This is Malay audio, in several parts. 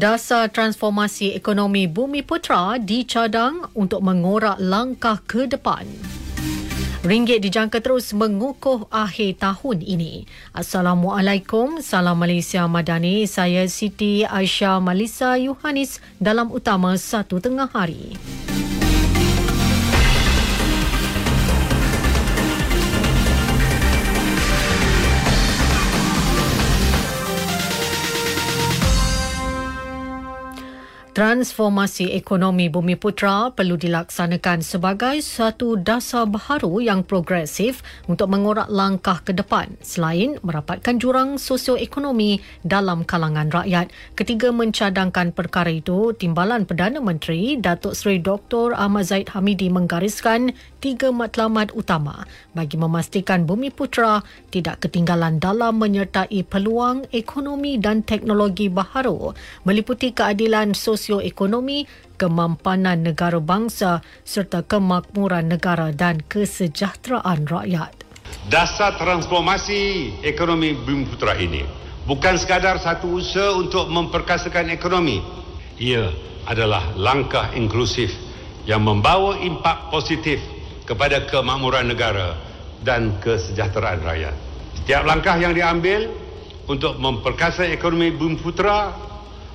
Dasar transformasi ekonomi Bumi Putra dicadang untuk mengorak langkah ke depan. Ringgit dijangka terus mengukuh akhir tahun ini. Assalamualaikum, salam Malaysia Madani. Saya Siti Aisyah Malisa Yohanis dalam utama satu tengah hari. Transformasi ekonomi Bumi Putra perlu dilaksanakan sebagai satu dasar baharu yang progresif untuk mengorak langkah ke depan selain merapatkan jurang sosioekonomi dalam kalangan rakyat. Ketiga mencadangkan perkara itu, Timbalan Perdana Menteri Datuk Seri Dr. Ahmad Zaid Hamidi menggariskan tiga matlamat utama bagi memastikan Bumi Putra tidak ketinggalan dalam menyertai peluang ekonomi dan teknologi baharu meliputi keadilan sosial sosioekonomi, kemampanan negara bangsa serta kemakmuran negara dan kesejahteraan rakyat. Dasar transformasi ekonomi Bumi Putra ini bukan sekadar satu usaha untuk memperkasakan ekonomi. Ia adalah langkah inklusif yang membawa impak positif kepada kemakmuran negara dan kesejahteraan rakyat. Setiap langkah yang diambil untuk memperkasa ekonomi Bumi Putra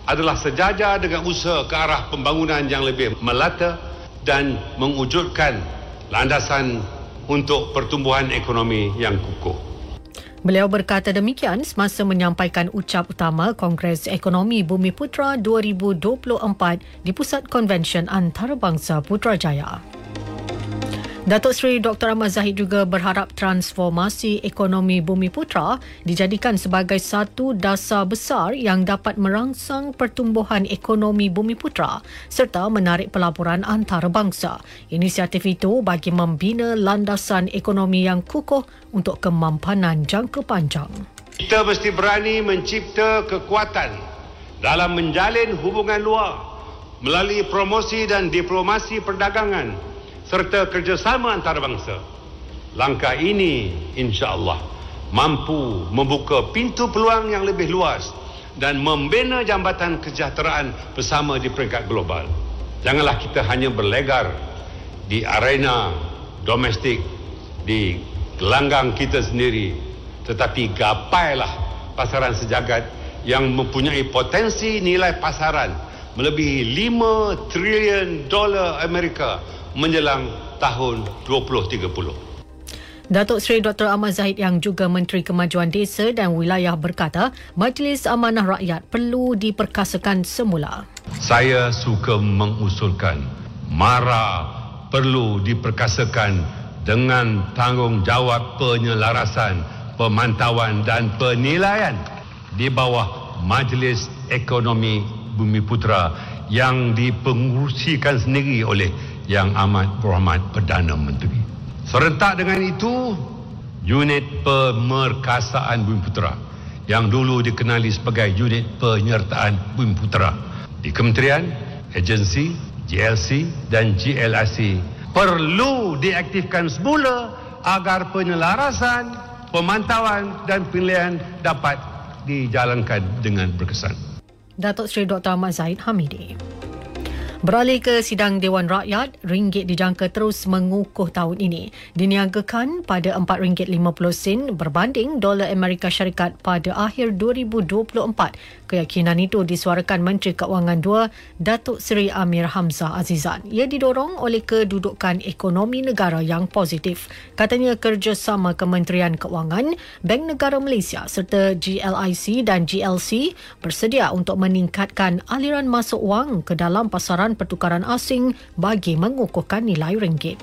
adalah sejajar dengan usaha ke arah pembangunan yang lebih melata dan mewujudkan landasan untuk pertumbuhan ekonomi yang kukuh. Beliau berkata demikian semasa menyampaikan ucap utama Kongres Ekonomi Bumi Putra 2024 di Pusat Konvensyen Antarabangsa Putrajaya. Datuk Seri Dr. Ahmad Zahid juga berharap transformasi ekonomi Bumi Putra dijadikan sebagai satu dasar besar yang dapat merangsang pertumbuhan ekonomi Bumi Putra serta menarik pelaburan antarabangsa. Inisiatif itu bagi membina landasan ekonomi yang kukuh untuk kemampanan jangka panjang. Kita mesti berani mencipta kekuatan dalam menjalin hubungan luar melalui promosi dan diplomasi perdagangan serta kerjasama antarabangsa. Langkah ini insya-Allah mampu membuka pintu peluang yang lebih luas dan membina jambatan kesejahteraan bersama di peringkat global. Janganlah kita hanya berlegar di arena domestik di gelanggang kita sendiri tetapi gapailah pasaran sejagat yang mempunyai potensi nilai pasaran melebihi 5 trilion dolar Amerika menjelang tahun 2030. Datuk Seri Dr. Ahmad Zahid yang juga Menteri Kemajuan Desa dan Wilayah berkata, Majlis Amanah Rakyat perlu diperkasakan semula. Saya suka mengusulkan MARA perlu diperkasakan dengan tanggungjawab penyelarasan, pemantauan dan penilaian di bawah Majlis Ekonomi Bumi Putra yang dipengurusikan sendiri oleh yang amat berhormat Perdana Menteri. Serentak dengan itu, unit pemerkasaan Bumi Putera yang dulu dikenali sebagai unit penyertaan Bumi Putera di kementerian, agensi, GLC dan GLIC perlu diaktifkan semula agar penyelarasan, pemantauan dan pilihan dapat dijalankan dengan berkesan. Datuk Seri Dr. Ahmad Zahid Hamidi. Beralih ke sidang Dewan Rakyat, ringgit dijangka terus mengukuh tahun ini. Diniagakan pada RM4.50 berbanding dolar Amerika Syarikat pada akhir 2024. Keyakinan itu disuarakan Menteri Keuangan II, Datuk Seri Amir Hamzah Azizan. Ia didorong oleh kedudukan ekonomi negara yang positif. Katanya kerjasama Kementerian Keuangan, Bank Negara Malaysia serta GLIC dan GLC bersedia untuk meningkatkan aliran masuk wang ke dalam pasaran pertukaran asing bagi mengukuhkan nilai ringgit.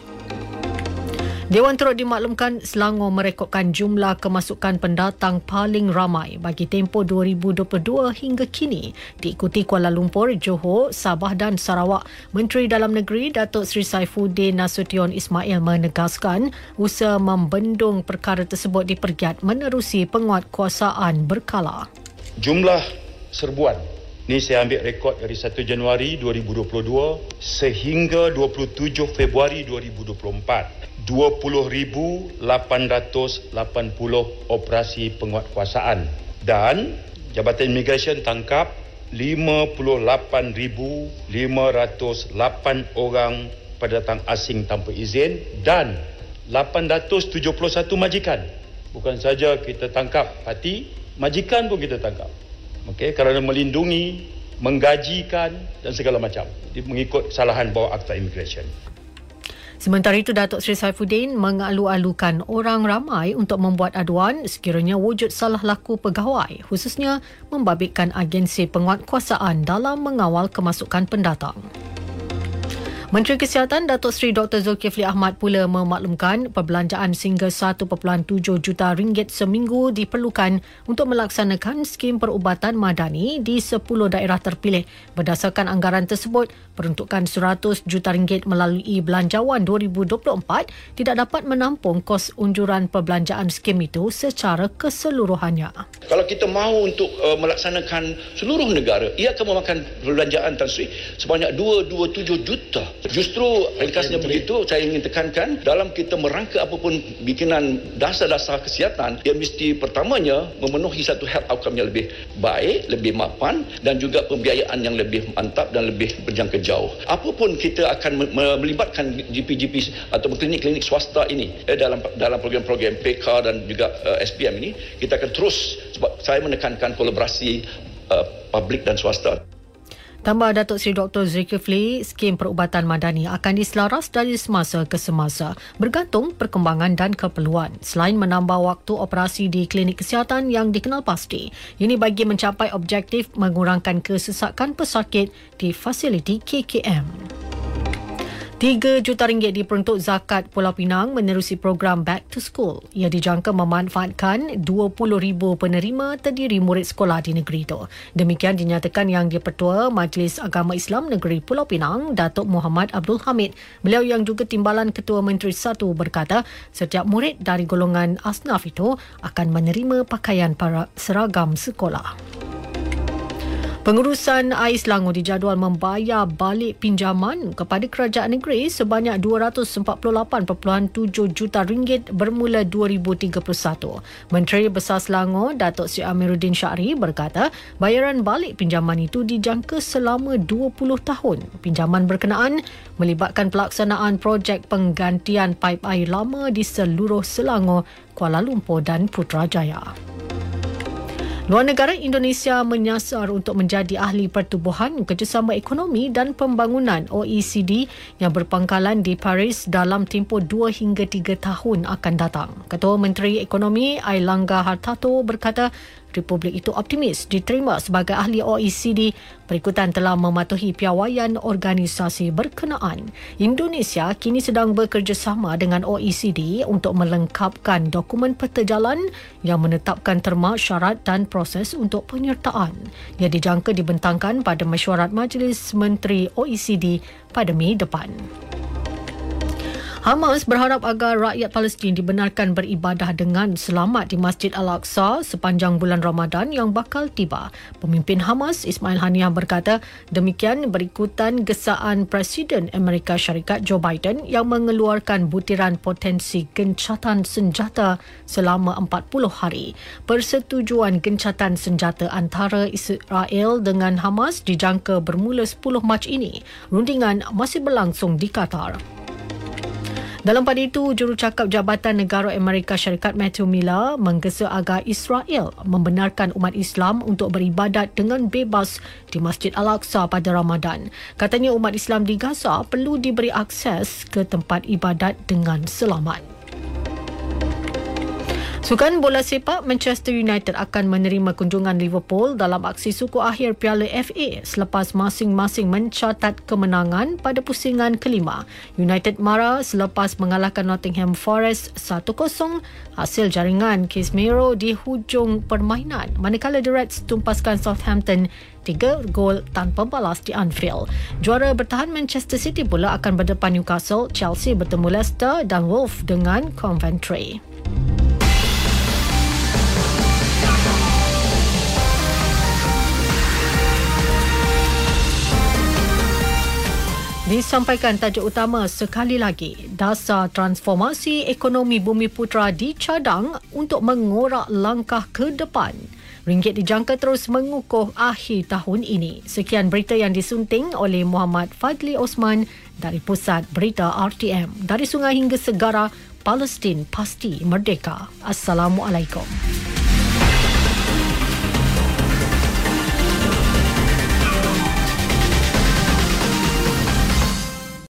Dewan turut dimaklumkan Selangor merekodkan jumlah kemasukan pendatang paling ramai bagi tempoh 2022 hingga kini diikuti Kuala Lumpur, Johor, Sabah dan Sarawak. Menteri Dalam Negeri Datuk Seri Saifuddin Nasution Ismail menegaskan usaha membendung perkara tersebut dipergiat menerusi penguatkuasaan berkala. Jumlah serbuan Ini saya ambil rekod dari 1 Januari 2022 sehingga 27 Februari 2024. 20,880 operasi penguatkuasaan dan Jabatan Immigration tangkap 58,508 orang pendatang asing tanpa izin dan 871 majikan. Bukan saja kita tangkap parti, majikan pun kita tangkap. Okey, kerana melindungi, menggajikan dan segala macam mengikut salahan bawah Akta Immigration. Sementara itu, Datuk Seri Saifuddin mengalu-alukan orang ramai untuk membuat aduan sekiranya wujud salah laku pegawai, khususnya membabitkan agensi penguatkuasaan dalam mengawal kemasukan pendatang. Menteri Kesihatan Datuk Seri Dr. Zulkifli Ahmad pula memaklumkan perbelanjaan sehingga 1.7 juta ringgit seminggu diperlukan untuk melaksanakan skim perubatan madani di 10 daerah terpilih. Berdasarkan anggaran tersebut, peruntukan 100 juta ringgit melalui Belanjawan 2024 tidak dapat menampung kos unjuran perbelanjaan skim itu secara keseluruhannya. Kalau kita mahu untuk uh, melaksanakan seluruh negara, ia akan memakan perbelanjaan Tan Sri sebanyak 227 juta Justru ringkasnya begitu saya ingin tekankan dalam kita merangka apapun bikinan dasar-dasar kesihatan ia mesti pertamanya memenuhi satu health outcome yang lebih baik, lebih mapan dan juga pembiayaan yang lebih mantap dan lebih berjangka jauh. Apapun kita akan melibatkan GP-GP atau klinik-klinik swasta ini eh, dalam dalam program-program PK dan juga uh, eh, SPM ini kita akan terus sebab saya menekankan kolaborasi uh, publik dan swasta. Tambah Datuk Seri Dr. Zulkifli, skim perubatan madani akan diselaras dari semasa ke semasa bergantung perkembangan dan keperluan. Selain menambah waktu operasi di klinik kesihatan yang dikenal pasti, ini bagi mencapai objektif mengurangkan kesesakan pesakit di fasiliti KKM. 3 juta ringgit diperuntuk zakat Pulau Pinang menerusi program Back to School. Ia dijangka memanfaatkan 20,000 penerima terdiri murid sekolah di negeri itu. Demikian dinyatakan yang dipertua Majlis Agama Islam Negeri Pulau Pinang, Datuk Muhammad Abdul Hamid. Beliau yang juga timbalan Ketua Menteri Satu berkata, setiap murid dari golongan asnaf itu akan menerima pakaian para seragam sekolah. Pengurusan Ais Selangor dijadual membayar balik pinjaman kepada kerajaan negeri sebanyak 248.7 juta ringgit bermula 2031. Menteri Besar Selangor, Datuk Sri Amiruddin Syari berkata, bayaran balik pinjaman itu dijangka selama 20 tahun. Pinjaman berkenaan melibatkan pelaksanaan projek penggantian paip air lama di seluruh Selangor, Kuala Lumpur dan Putrajaya. Luar negara Indonesia menyasar untuk menjadi ahli pertubuhan kerjasama ekonomi dan pembangunan OECD yang berpangkalan di Paris dalam tempoh 2 hingga 3 tahun akan datang. Ketua Menteri Ekonomi Ailangga Hartato berkata Republik itu optimis diterima sebagai ahli OECD berikutan telah mematuhi piawaian organisasi berkenaan. Indonesia kini sedang bekerjasama dengan OECD untuk melengkapkan dokumen peta jalan yang menetapkan terma syarat dan proses untuk penyertaan. Ia dijangka dibentangkan pada mesyuarat Majlis Menteri OECD pada Mei depan. Hamas berharap agar rakyat Palestin dibenarkan beribadah dengan selamat di Masjid Al-Aqsa sepanjang bulan Ramadan yang bakal tiba. Pemimpin Hamas Ismail Haniyah berkata demikian berikutan gesaan Presiden Amerika Syarikat Joe Biden yang mengeluarkan butiran potensi gencatan senjata selama 40 hari. Persetujuan gencatan senjata antara Israel dengan Hamas dijangka bermula 10 Mac ini. Rundingan masih berlangsung di Qatar. Dalam pada itu, jurucakap Jabatan Negara Amerika Syarikat Matthew Miller menggesa agar Israel membenarkan umat Islam untuk beribadat dengan bebas di Masjid Al-Aqsa pada Ramadan. Katanya umat Islam di Gaza perlu diberi akses ke tempat ibadat dengan selamat. Sukan bola sepak Manchester United akan menerima kunjungan Liverpool dalam aksi suku akhir Piala FA selepas masing-masing mencatat kemenangan pada pusingan kelima. United marah selepas mengalahkan Nottingham Forest 1-0 hasil jaringan Casemiro di hujung permainan manakala The Reds tumpaskan Southampton tiga gol tanpa balas di Anfield. Juara bertahan Manchester City pula akan berdepan Newcastle, Chelsea bertemu Leicester dan Wolves dengan Coventry. Disampaikan tajuk utama sekali lagi, dasar transformasi ekonomi Bumi Putra dicadang untuk mengorak langkah ke depan. Ringgit dijangka terus mengukuh akhir tahun ini. Sekian berita yang disunting oleh Muhammad Fadli Osman dari Pusat Berita RTM. Dari sungai hingga segara, Palestin pasti merdeka. Assalamualaikum.